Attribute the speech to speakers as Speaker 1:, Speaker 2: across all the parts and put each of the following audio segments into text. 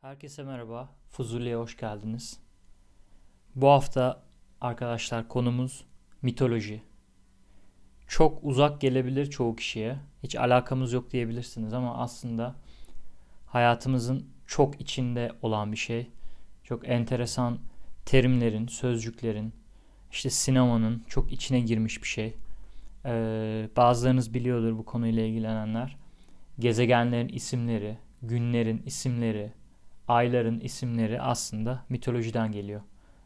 Speaker 1: Herkese merhaba. Fuzuli'ye hoş geldiniz. Bu hafta arkadaşlar konumuz mitoloji. Çok uzak gelebilir çoğu kişiye. Hiç alakamız yok diyebilirsiniz ama aslında hayatımızın çok içinde olan bir şey. Çok enteresan terimlerin, sözcüklerin, işte sinemanın çok içine girmiş bir şey. Ee, bazılarınız biliyordur bu konuyla ilgilenenler. Gezegenlerin isimleri, günlerin isimleri, ayların isimleri aslında mitolojiden geliyor.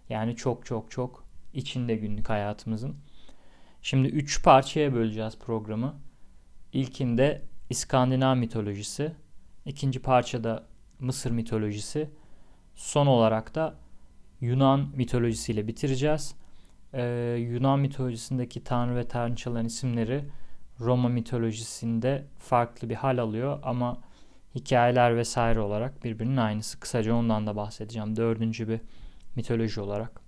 Speaker 1: Yani çok çok çok içinde günlük hayatımızın. Şimdi üç parçaya böleceğiz programı. İlkinde İskandinav mitolojisi, ikinci parçada Mısır mitolojisi, son olarak da Yunan mitolojisiyle bitireceğiz. Ee, Yunan mitolojisindeki tanrı ve tanrıçaların isimleri Roma mitolojisinde farklı bir hal alıyor ama hikayeler vesaire olarak birbirinin aynısı. Kısaca ondan da bahsedeceğim. Dördüncü bir mitoloji olarak.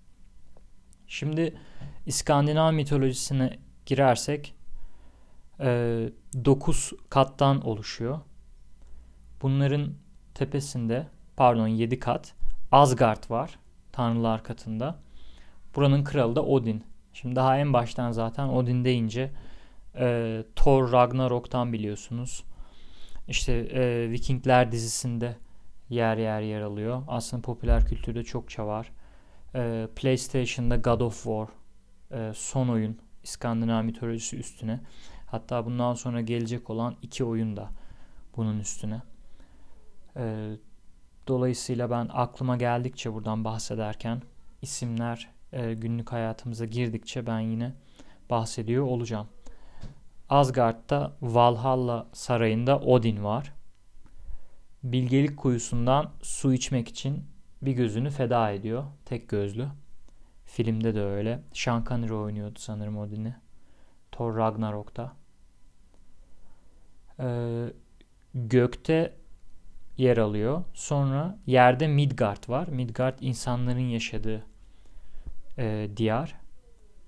Speaker 1: Şimdi İskandinav mitolojisine girersek 9 e, kattan oluşuyor. Bunların tepesinde pardon 7 kat Asgard var tanrılar katında. Buranın kralı da Odin. Şimdi daha en baştan zaten Odin deyince e, Thor Ragnarok'tan biliyorsunuz. İşte e, Vikingler dizisinde yer yer yer alıyor. Aslında popüler kültürde çokça var. E, PlayStation'da God of War e, son oyun İskandinav mitolojisi üstüne. Hatta bundan sonra gelecek olan iki oyun da bunun üstüne. E, dolayısıyla ben aklıma geldikçe buradan bahsederken isimler e, günlük hayatımıza girdikçe ben yine bahsediyor olacağım. Asgard'da Valhalla sarayında Odin var. Bilgelik kuyusundan su içmek için bir gözünü feda ediyor. Tek gözlü. Filmde de öyle. Sean Connery oynuyordu sanırım Odin'i. Thor Ragnarok'ta. Ee, gökte yer alıyor. Sonra yerde Midgard var. Midgard insanların yaşadığı e, diyar.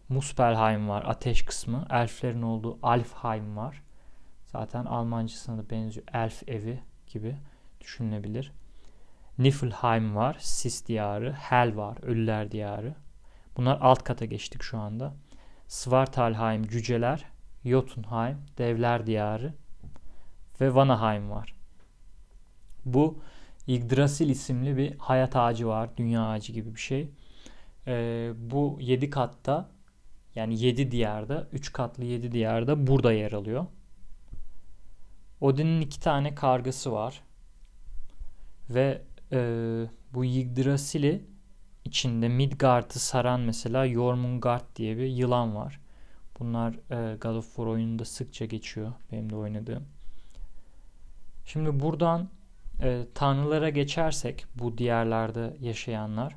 Speaker 1: Muspelheim var ateş kısmı. Elflerin olduğu Alfheim var. Zaten Almancasına da benziyor. Elf evi gibi düşünülebilir. Niflheim var. Sis diyarı. Hel var. Ölüler diyarı. Bunlar alt kata geçtik şu anda. Svartalheim cüceler. Jotunheim devler diyarı. Ve Vanaheim var. Bu Yggdrasil isimli bir hayat ağacı var. Dünya ağacı gibi bir şey. Ee, bu 7 katta yani 7 diyarda 3 katlı 7 diyarda burada yer alıyor. Odin'in iki tane kargası var. Ve e, bu Yggdrasil'i içinde Midgard'ı saran mesela Jormungand diye bir yılan var. Bunlar e, God of War oyununda sıkça geçiyor. Benim de oynadığım. Şimdi buradan e, tanrılara geçersek bu diyarlarda yaşayanlar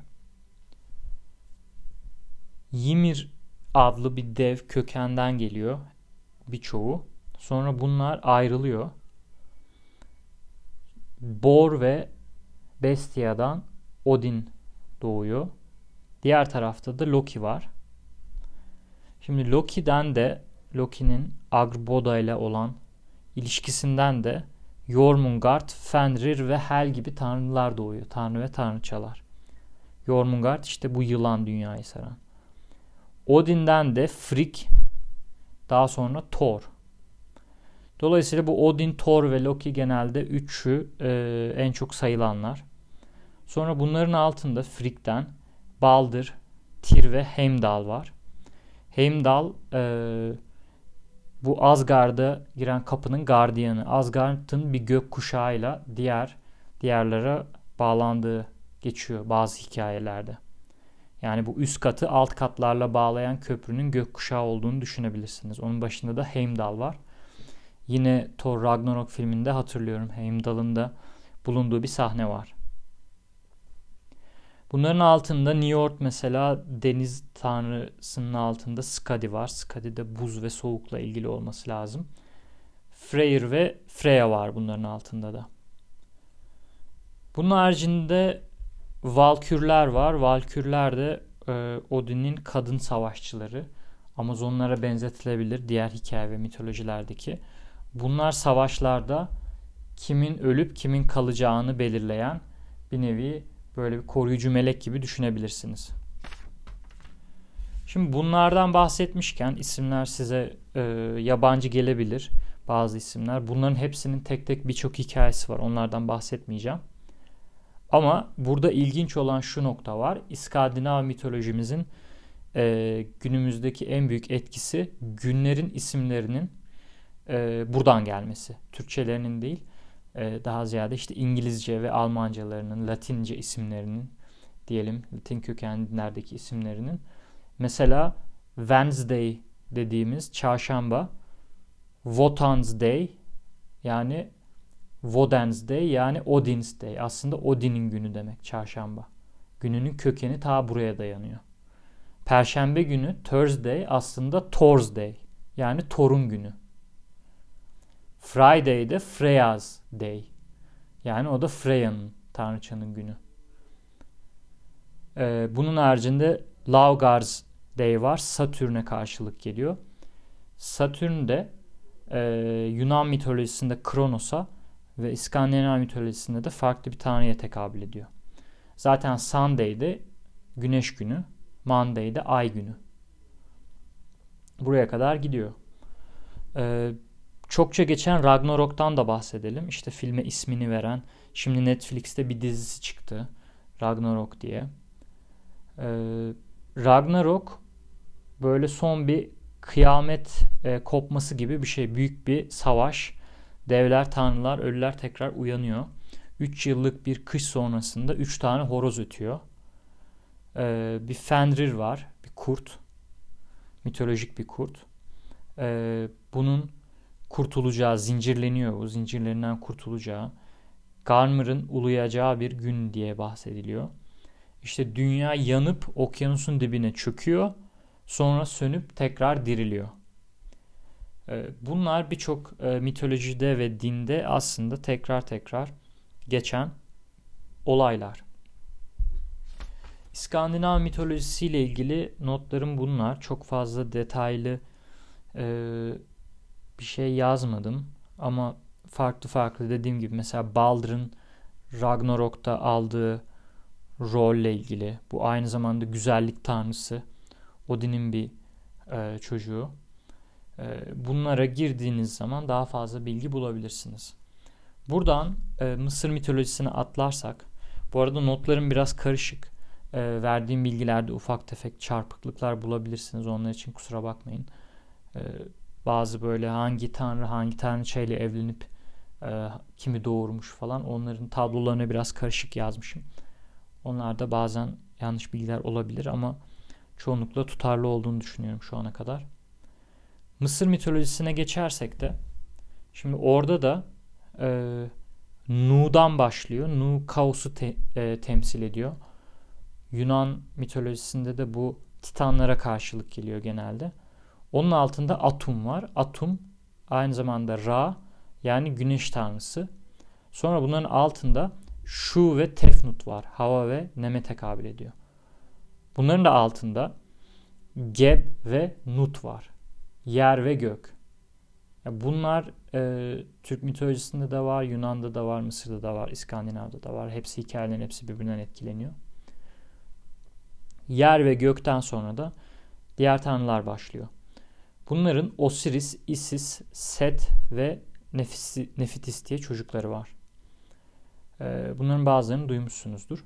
Speaker 1: Ymir adlı bir dev kökenden geliyor birçoğu. Sonra bunlar ayrılıyor. Bor ve Bestia'dan Odin doğuyor. Diğer tarafta da Loki var. Şimdi Loki'den de Loki'nin Agrboda ile olan ilişkisinden de Jormungand, Fenrir ve Hel gibi tanrılar doğuyor. Tanrı ve tanrıçalar. Jormungand işte bu yılan dünyayı saran. Odin'den de Frigg daha sonra Thor. Dolayısıyla bu Odin, Thor ve Loki genelde üçü e, en çok sayılanlar. Sonra bunların altında Frigg'den Balder, Tyr ve Heimdall var. Heimdall e, bu Asgard'a giren kapının gardiyanı. Asgard'ın bir gök kuşağıyla diğer diğerlere bağlandığı geçiyor bazı hikayelerde. Yani bu üst katı alt katlarla bağlayan köprünün gökkuşağı olduğunu düşünebilirsiniz. Onun başında da Heimdall var. Yine Thor Ragnarok filminde hatırlıyorum Heimdall'ın da bulunduğu bir sahne var. Bunların altında York mesela deniz tanrısının altında Skadi var. Skadi de buz ve soğukla ilgili olması lazım. Freyr ve Freya var bunların altında da. Bunun haricinde Valkürler var. Valkürler de e, Odin'in kadın savaşçıları. Amazonlara benzetilebilir diğer hikaye ve mitolojilerdeki. Bunlar savaşlarda kimin ölüp kimin kalacağını belirleyen bir nevi böyle bir koruyucu melek gibi düşünebilirsiniz. Şimdi bunlardan bahsetmişken isimler size e, yabancı gelebilir bazı isimler. Bunların hepsinin tek tek birçok hikayesi var. Onlardan bahsetmeyeceğim. Ama burada ilginç olan şu nokta var. İskandinav mitolojimizin e, günümüzdeki en büyük etkisi günlerin isimlerinin e, buradan gelmesi. Türkçelerinin değil. E, daha ziyade işte İngilizce ve Almancalarının, Latince isimlerinin diyelim Latin kökenlerdeki isimlerinin mesela Wednesday dediğimiz çarşamba Wotan's Day yani Woden's Day yani Odin's Day. Aslında Odin'in günü demek çarşamba. Gününün kökeni ta buraya dayanıyor. Perşembe günü Thursday aslında Thor's Day. Yani Thor'un günü. Friday de Freya's Day. Yani o da Freya'nın, tanrıçanın günü. Ee, bunun haricinde Laugar's Day var. Satürn'e karşılık geliyor. Satürn de e, Yunan mitolojisinde Kronos'a ve İskandinav mitolojisinde de farklı bir tanrıya tekabül ediyor. Zaten Sunday'de güneş günü, Monday'de ay günü. Buraya kadar gidiyor. Ee, çokça geçen Ragnarok'tan da bahsedelim. İşte filme ismini veren, şimdi Netflix'te bir dizisi çıktı. Ragnarok diye. Ee, Ragnarok böyle son bir kıyamet e, kopması gibi bir şey. Büyük bir savaş. Devler, tanrılar, ölüler tekrar uyanıyor. 3 yıllık bir kış sonrasında 3 tane horoz ötüyor. Ee, bir Fenrir var. Bir kurt. Mitolojik bir kurt. Ee, bunun kurtulacağı, zincirleniyor. O zincirlerinden kurtulacağı. Garmer'ın uluyacağı bir gün diye bahsediliyor. İşte dünya yanıp okyanusun dibine çöküyor. Sonra sönüp tekrar diriliyor. Ee, bunlar birçok e, mitolojide ve dinde aslında tekrar tekrar geçen olaylar. İskandinav mitolojisiyle ilgili notlarım bunlar. Çok fazla detaylı e, bir şey yazmadım. Ama farklı farklı dediğim gibi mesela Baldr'ın Ragnarok'ta aldığı rolle ilgili. Bu aynı zamanda güzellik tanrısı. Odin'in bir e, çocuğu. E, bunlara girdiğiniz zaman daha fazla bilgi bulabilirsiniz. Buradan e, Mısır mitolojisine atlarsak, bu arada notlarım biraz karışık. E, verdiğim bilgilerde ufak tefek çarpıklıklar bulabilirsiniz. Onlar için kusura bakmayın. E, bazı böyle hangi tanrı hangi tanrıçayla evlenip kimi doğurmuş falan onların tablolarını biraz karışık yazmışım. Onlarda bazen yanlış bilgiler olabilir ama çoğunlukla tutarlı olduğunu düşünüyorum şu ana kadar. Mısır mitolojisine geçersek de şimdi orada da e, Nu'dan başlıyor. Nu kaosu te, e, temsil ediyor. Yunan mitolojisinde de bu titanlara karşılık geliyor genelde. Onun altında Atum var. Atum aynı zamanda Ra yani güneş tanrısı. Sonra bunların altında Şu ve Tefnut var. Hava ve Nem'e tekabül ediyor. Bunların da altında Geb ve Nut var. Yer ve gök. Bunlar e, Türk mitolojisinde de var, Yunan'da da var, Mısır'da da var, İskandinav'da da var. Hepsi hikayelerin hepsi birbirinden etkileniyor. Yer ve gökten sonra da diğer tanrılar başlıyor. Bunların Osiris, Isis, Set ve Nefisi, Nefitis diye çocukları var. E, bunların bazılarını duymuşsunuzdur.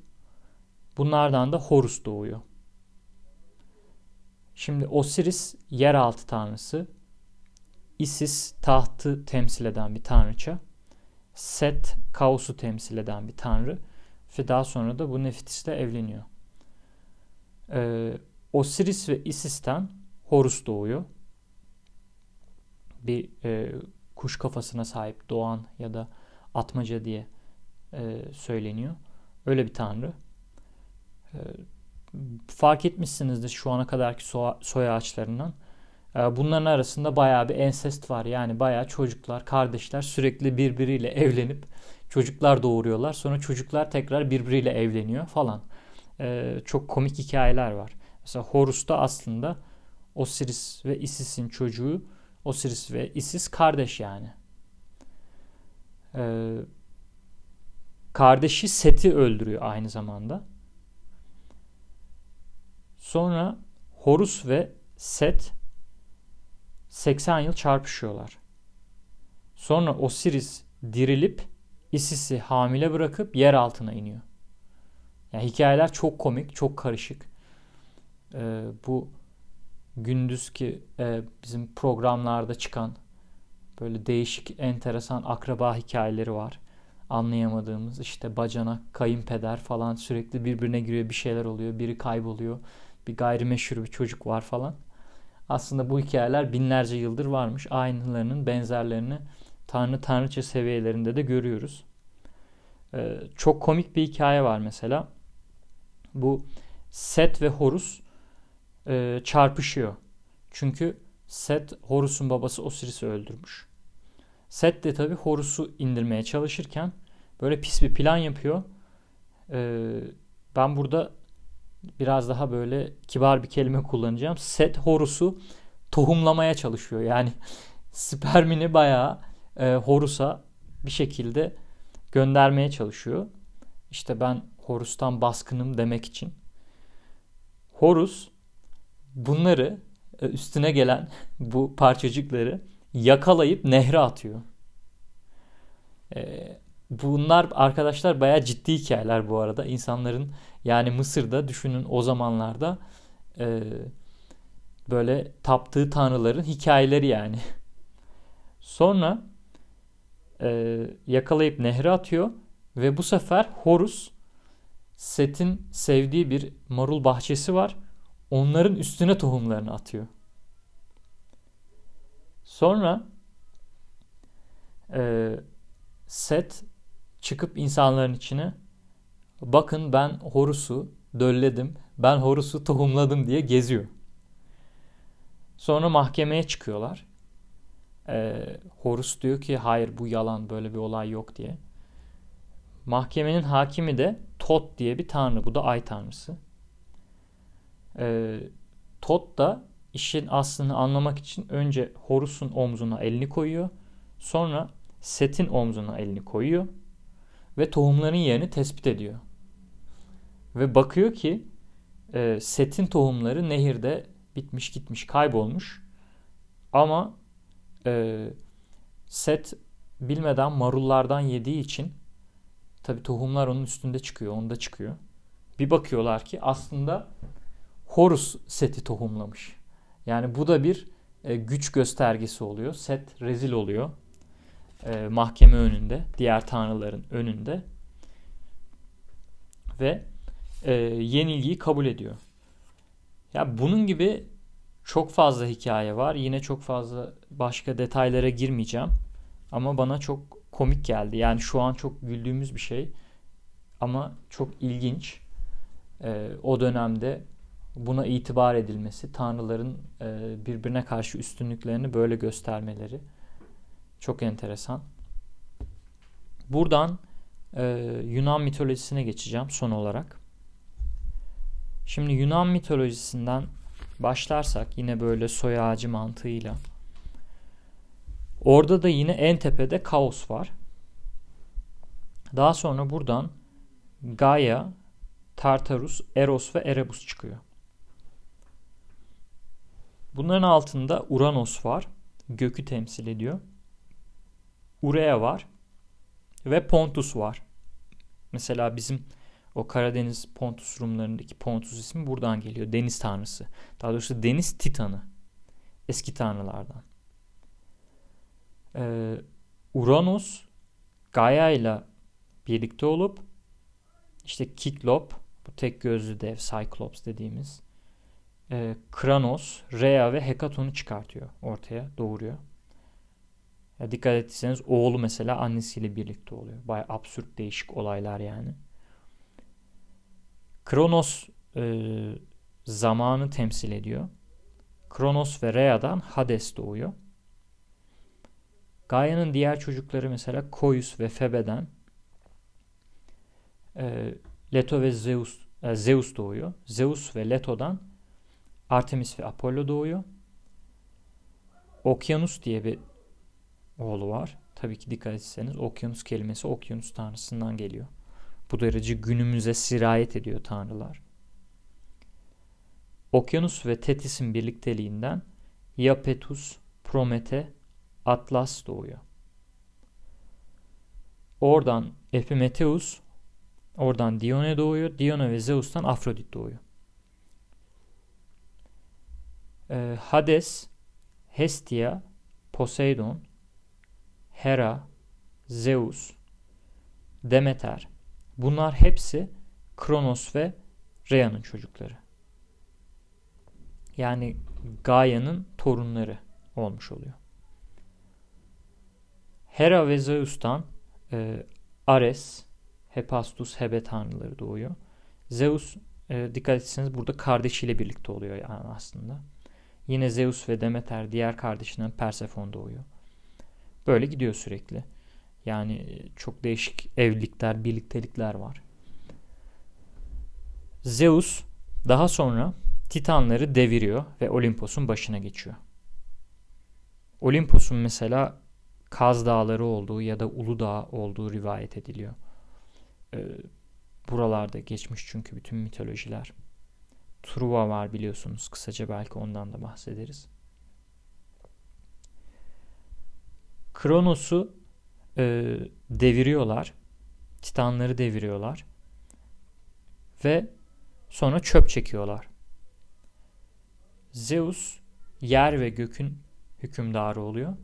Speaker 1: Bunlardan da Horus doğuyor. Şimdi Osiris yeraltı tanrısı. Isis tahtı temsil eden bir tanrıça. Set kaosu temsil eden bir tanrı. Ve daha sonra da bu Nefitis'le evleniyor. Ee, Osiris ve Isis'ten Horus doğuyor. Bir e, kuş kafasına sahip doğan ya da atmaca diye e, söyleniyor. Öyle bir tanrı. E, fark etmişsinizdir şu ana kadarki so soy ağaçlarından. Ee, bunların arasında bayağı bir ensest var. Yani bayağı çocuklar, kardeşler sürekli birbiriyle evlenip çocuklar doğuruyorlar. Sonra çocuklar tekrar birbiriyle evleniyor falan. Ee, çok komik hikayeler var. Mesela Horus'ta aslında Osiris ve Isis'in çocuğu Osiris ve Isis kardeş yani. Ee, kardeşi Set'i öldürüyor aynı zamanda. Sonra Horus ve Set 80 yıl çarpışıyorlar. Sonra Osiris dirilip Isis'i hamile bırakıp yer altına iniyor. Yani hikayeler çok komik, çok karışık. Ee, bu gündüzki e, bizim programlarda çıkan böyle değişik, enteresan akraba hikayeleri var. Anlayamadığımız işte bacana, kayınpeder falan sürekli birbirine giriyor, bir şeyler oluyor, biri kayboluyor. Bir gayrimeşhur bir çocuk var falan. Aslında bu hikayeler binlerce yıldır varmış. Aynılarının benzerlerini Tanrı Tanrıça seviyelerinde de görüyoruz. Ee, çok komik bir hikaye var mesela. Bu Set ve Horus e, çarpışıyor. Çünkü Set Horus'un babası Osiris'i öldürmüş. Set de tabi Horus'u indirmeye çalışırken böyle pis bir plan yapıyor. Ee, ben burada biraz daha böyle kibar bir kelime kullanacağım. Set Horus'u tohumlamaya çalışıyor. Yani spermini bayağı e, Horus'a bir şekilde göndermeye çalışıyor. İşte ben Horus'tan baskınım demek için. Horus bunları e, üstüne gelen bu parçacıkları yakalayıp nehre atıyor. E, bunlar arkadaşlar bayağı ciddi hikayeler bu arada. İnsanların yani Mısır'da düşünün o zamanlarda e, böyle taptığı tanrıların hikayeleri yani. Sonra e, yakalayıp nehre atıyor ve bu sefer Horus Set'in sevdiği bir marul bahçesi var. Onların üstüne tohumlarını atıyor. Sonra e, Set çıkıp insanların içine bakın ben Horus'u dölledim, ben Horus'u tohumladım diye geziyor. Sonra mahkemeye çıkıyorlar. Ee, Horus diyor ki hayır bu yalan böyle bir olay yok diye. Mahkemenin hakimi de Tot diye bir tanrı. Bu da ay tanrısı. Ee, Tot da işin aslını anlamak için önce Horus'un omzuna elini koyuyor. Sonra Set'in omzuna elini koyuyor. Ve tohumların yerini tespit ediyor. Ve bakıyor ki e, Set'in tohumları nehirde bitmiş gitmiş kaybolmuş. Ama e, Set bilmeden marullardan yediği için tabi tohumlar onun üstünde çıkıyor, onda çıkıyor. Bir bakıyorlar ki aslında Horus Set'i tohumlamış. Yani bu da bir e, güç göstergesi oluyor. Set rezil oluyor. E, mahkeme önünde, diğer tanrıların önünde. Ve e, yenilgiyi kabul ediyor. Ya bunun gibi çok fazla hikaye var. Yine çok fazla başka detaylara girmeyeceğim. Ama bana çok komik geldi. Yani şu an çok güldüğümüz bir şey. Ama çok ilginç. Ee, o dönemde buna itibar edilmesi, tanrıların e, birbirine karşı üstünlüklerini böyle göstermeleri çok enteresan. Buradan e, Yunan mitolojisine geçeceğim son olarak. Şimdi Yunan mitolojisinden başlarsak yine böyle soy ağacı mantığıyla orada da yine en tepede kaos var. Daha sonra buradan Gaia, Tartarus, Eros ve Erebus çıkıyor. Bunların altında Uranos var. Gökü temsil ediyor. Urea var. Ve Pontus var. Mesela bizim o Karadeniz Pontus Rumlarındaki Pontus ismi buradan geliyor. Deniz tanrısı. Daha doğrusu deniz titanı. Eski tanrılardan. Ee, Uranus Gaia ile birlikte olup işte Kiklop bu tek gözlü dev Cyclops dediğimiz e, Kranos, Rhea ve Hekaton'u çıkartıyor ortaya, doğuruyor. Ya dikkat ettiyseniz oğlu mesela annesiyle birlikte oluyor. Baya absürt değişik olaylar yani. Kronos e, zamanı temsil ediyor. Kronos ve Rhea'dan Hades doğuyor. Gaia'nın diğer çocukları mesela Koyus ve Febe'den e, Leto ve Zeus e, Zeus doğuyor. Zeus ve Leto'dan Artemis ve Apollo doğuyor. Okyanus diye bir oğlu var. Tabii ki dikkat etseniz okyanus kelimesi okyanus tanrısından geliyor. Bu derece günümüze sirayet ediyor tanrılar. Okyanus ve Tetis'in birlikteliğinden Iapetus, Promete, Atlas doğuyor. Oradan Epimetheus, oradan Dione doğuyor. Dione ve Zeus'tan Afrodit doğuyor. Ee, Hades, Hestia, Poseidon, Hera, Zeus, Demeter. Bunlar hepsi Kronos ve Rhea'nın çocukları. Yani Gaia'nın torunları olmuş oluyor. Hera ve Zeus'tan e, Ares, Hephaestus, Hebe tanrıları doğuyor. Zeus e, dikkat etseniz burada kardeşiyle birlikte oluyor yani aslında. Yine Zeus ve Demeter diğer kardeşinden Persephone doğuyor. Böyle gidiyor sürekli. Yani e, çok değişik evlilikler, birliktelikler var. Zeus daha sonra Titanları deviriyor ve Olimpos'un başına geçiyor. Olimpos'un mesela Kaz Dağları olduğu ya da Uludağ olduğu rivayet ediliyor. Ee, buralarda geçmiş çünkü bütün mitolojiler. Truva var biliyorsunuz. Kısaca belki ondan da bahsederiz. Kronos'u e, deviriyorlar. Titanları deviriyorlar. Ve sonra çöp çekiyorlar. Zeus yer ve gökün hükümdarı oluyor.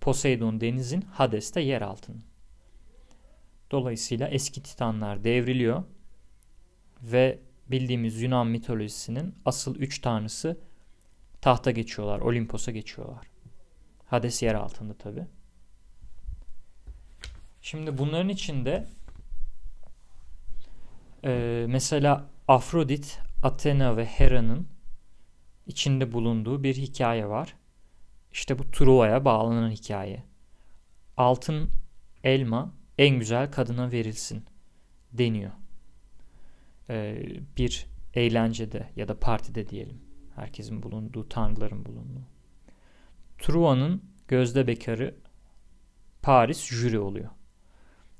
Speaker 1: Poseidon denizin, Hades de yer altının. Dolayısıyla eski titanlar devriliyor ve bildiğimiz Yunan mitolojisinin asıl üç tanrısı tahta geçiyorlar, Olimpos'a geçiyorlar. Hades yer altında tabi. Şimdi bunların içinde e, mesela Afrodit, Athena ve Hera'nın içinde bulunduğu bir hikaye var. İşte bu Truva'ya bağlanan hikaye. Altın elma en güzel kadına verilsin deniyor. Ee, bir eğlencede ya da partide diyelim. Herkesin bulunduğu, tanrıların bulunduğu. Truva'nın gözde bekarı Paris jüri oluyor.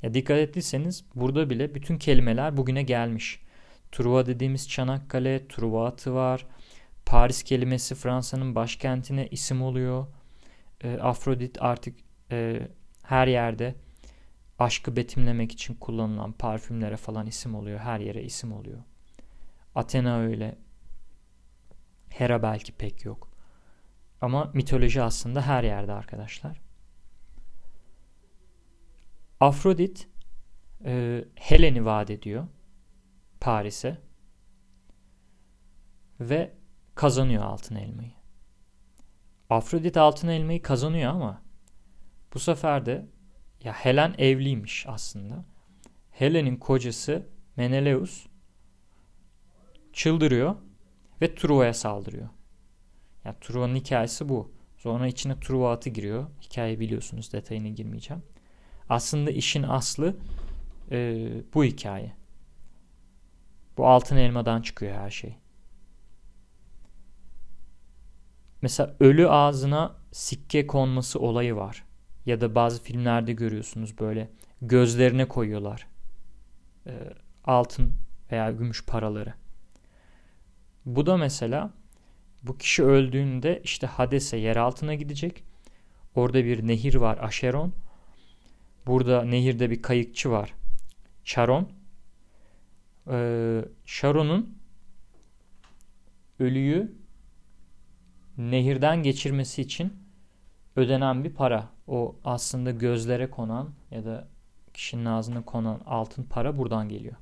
Speaker 1: Ya dikkat ettiyseniz burada bile bütün kelimeler bugüne gelmiş. Truva dediğimiz Çanakkale, Truva atı var. Paris kelimesi Fransa'nın başkentine isim oluyor. E, Afrodit artık e, her yerde aşkı betimlemek için kullanılan parfümlere falan isim oluyor. Her yere isim oluyor. Athena öyle. Hera belki pek yok. Ama mitoloji aslında her yerde arkadaşlar. Afrodit e, Helen'i vaat ediyor Paris'e ve kazanıyor altın elmayı. Afrodit altın elmayı kazanıyor ama bu sefer de ya Helen evliymiş aslında. Helen'in kocası Menelaus çıldırıyor ve Truva'ya saldırıyor. Ya Truva'nın hikayesi bu. Sonra içine Truva atı giriyor. Hikayeyi biliyorsunuz detayına girmeyeceğim. Aslında işin aslı e, bu hikaye. Bu altın elmadan çıkıyor her şey. Mesela ölü ağzına sikke konması olayı var. Ya da bazı filmlerde görüyorsunuz böyle gözlerine koyuyorlar. E, altın veya gümüş paraları. Bu da mesela bu kişi öldüğünde işte Hades'e yer altına gidecek. Orada bir nehir var Aşeron. Burada nehirde bir kayıkçı var. Sharon. Ee, ölüyü nehirden geçirmesi için ödenen bir para. O aslında gözlere konan ya da kişinin ağzına konan altın para buradan geliyor.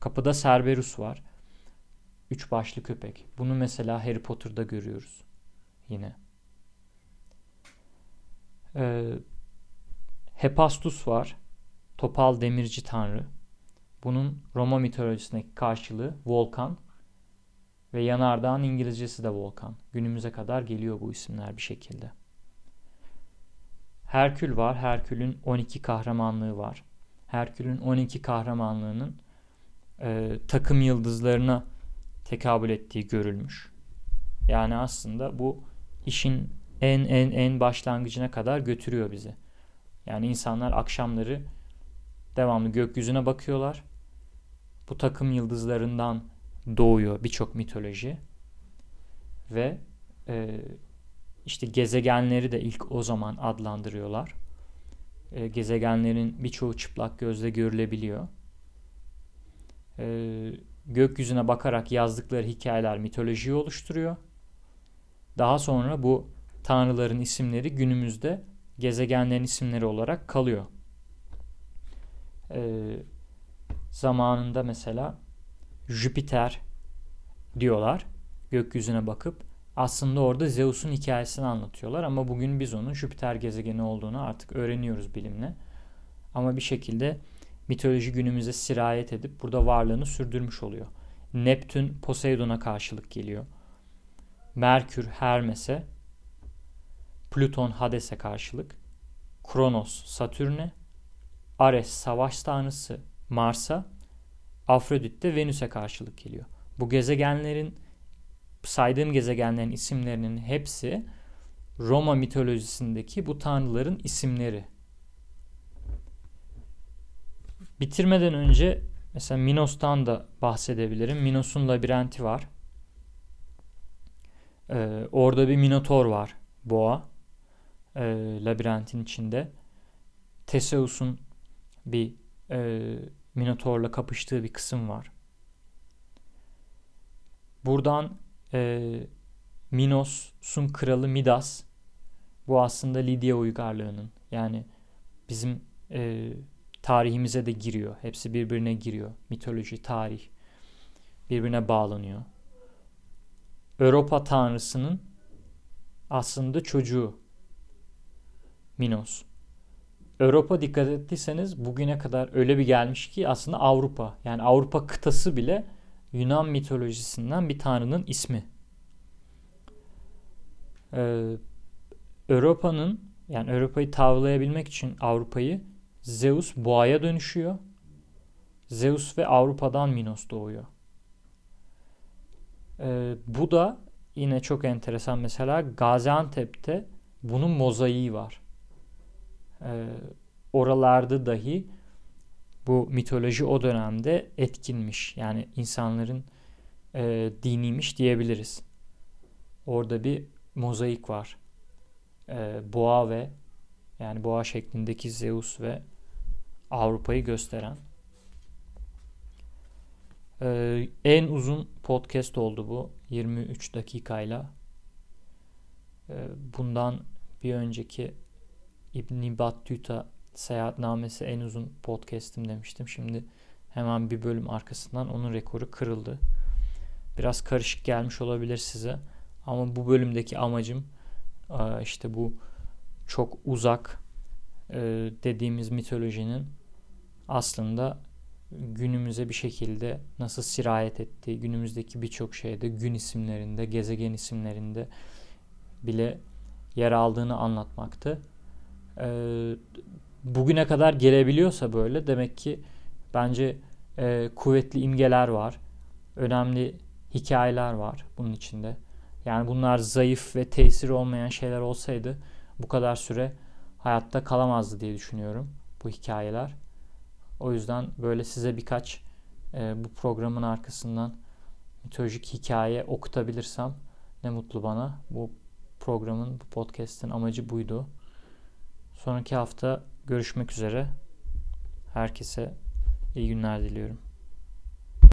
Speaker 1: Kapıda Cerberus var. Üç başlı köpek. Bunu mesela Harry Potter'da görüyoruz. Yine. Ee, Hepastus var. Topal demirci tanrı. Bunun Roma mitolojisindeki karşılığı volkan ve yanardağın İngilizcesi de volkan. Günümüze kadar geliyor bu isimler bir şekilde. Herkül var. Herkül'ün 12 kahramanlığı var. Herkül'ün 12 kahramanlığının e, takım yıldızlarına tekabül ettiği görülmüş. Yani aslında bu işin en en en başlangıcına kadar götürüyor bizi. Yani insanlar akşamları devamlı gökyüzüne bakıyorlar. Bu takım yıldızlarından doğuyor birçok mitoloji. Ve e, işte gezegenleri de ilk o zaman adlandırıyorlar. E, gezegenlerin birçoğu çıplak gözle görülebiliyor. E, gökyüzüne bakarak yazdıkları hikayeler mitolojiyi oluşturuyor. Daha sonra bu tanrıların isimleri günümüzde gezegenlerin isimleri olarak kalıyor. Ee, zamanında mesela Jüpiter diyorlar gökyüzüne bakıp aslında orada Zeus'un hikayesini anlatıyorlar ama bugün biz onun Jüpiter gezegeni olduğunu artık öğreniyoruz bilimle. Ama bir şekilde mitoloji günümüze sirayet edip burada varlığını sürdürmüş oluyor. Neptün Poseidon'a karşılık geliyor. Merkür Hermes'e, Plüton Hades'e karşılık, Kronos Satürn'e, Ares savaş tanrısı Mars'a, Afrodit de Venüs'e karşılık geliyor. Bu gezegenlerin saydığım gezegenlerin isimlerinin hepsi Roma mitolojisindeki bu tanrıların isimleri. Bitirmeden önce mesela Minos'tan da bahsedebilirim. Minos'un labirenti var. Ee, orada bir minotor var. Boğa. Ee, labirentin içinde. Theseus'un bir e, minotorla kapıştığı bir kısım var. Buradan e, Minos'un kralı Midas bu aslında Lidya uygarlığının yani bizim e, tarihimize de giriyor. Hepsi birbirine giriyor. Mitoloji, tarih birbirine bağlanıyor. Avrupa tanrısının aslında çocuğu Minos. Avrupa dikkat ettiyseniz bugüne kadar öyle bir gelmiş ki aslında Avrupa yani Avrupa kıtası bile Yunan mitolojisinden bir tanrının ismi. Ee, Avrupa'nın yani Avrupa'yı tavlayabilmek için Avrupa'yı Zeus boğaya dönüşüyor. Zeus ve Avrupa'dan Minos doğuyor. Ee, bu da yine çok enteresan mesela Gaziantep'te bunun mozaiği var. Ee, oralarda dahi bu mitoloji o dönemde etkinmiş. Yani insanların e, diniymiş diyebiliriz. Orada bir mozaik var. E, boğa ve yani boğa şeklindeki Zeus ve Avrupa'yı gösteren. Ee, en uzun podcast oldu bu. 23 dakikayla. Ee, bundan bir önceki İbn Battuta seyahatnamesi en uzun podcast'im demiştim. Şimdi hemen bir bölüm arkasından onun rekoru kırıldı. Biraz karışık gelmiş olabilir size. Ama bu bölümdeki amacım e, işte bu çok uzak e, dediğimiz mitolojinin aslında günümüze bir şekilde nasıl sirayet ettiği, günümüzdeki birçok şeyde gün isimlerinde, gezegen isimlerinde bile yer aldığını anlatmaktı. Ee, bugüne kadar gelebiliyorsa böyle demek ki bence e, kuvvetli imgeler var. Önemli hikayeler var bunun içinde. Yani bunlar zayıf ve tesir olmayan şeyler olsaydı bu kadar süre hayatta kalamazdı diye düşünüyorum bu hikayeler. O yüzden böyle size birkaç e, bu programın arkasından mitolojik hikaye okutabilirsem ne mutlu bana. Bu programın, bu podcast'in amacı buydu. Sonraki hafta görüşmek üzere. Herkese iyi günler diliyorum.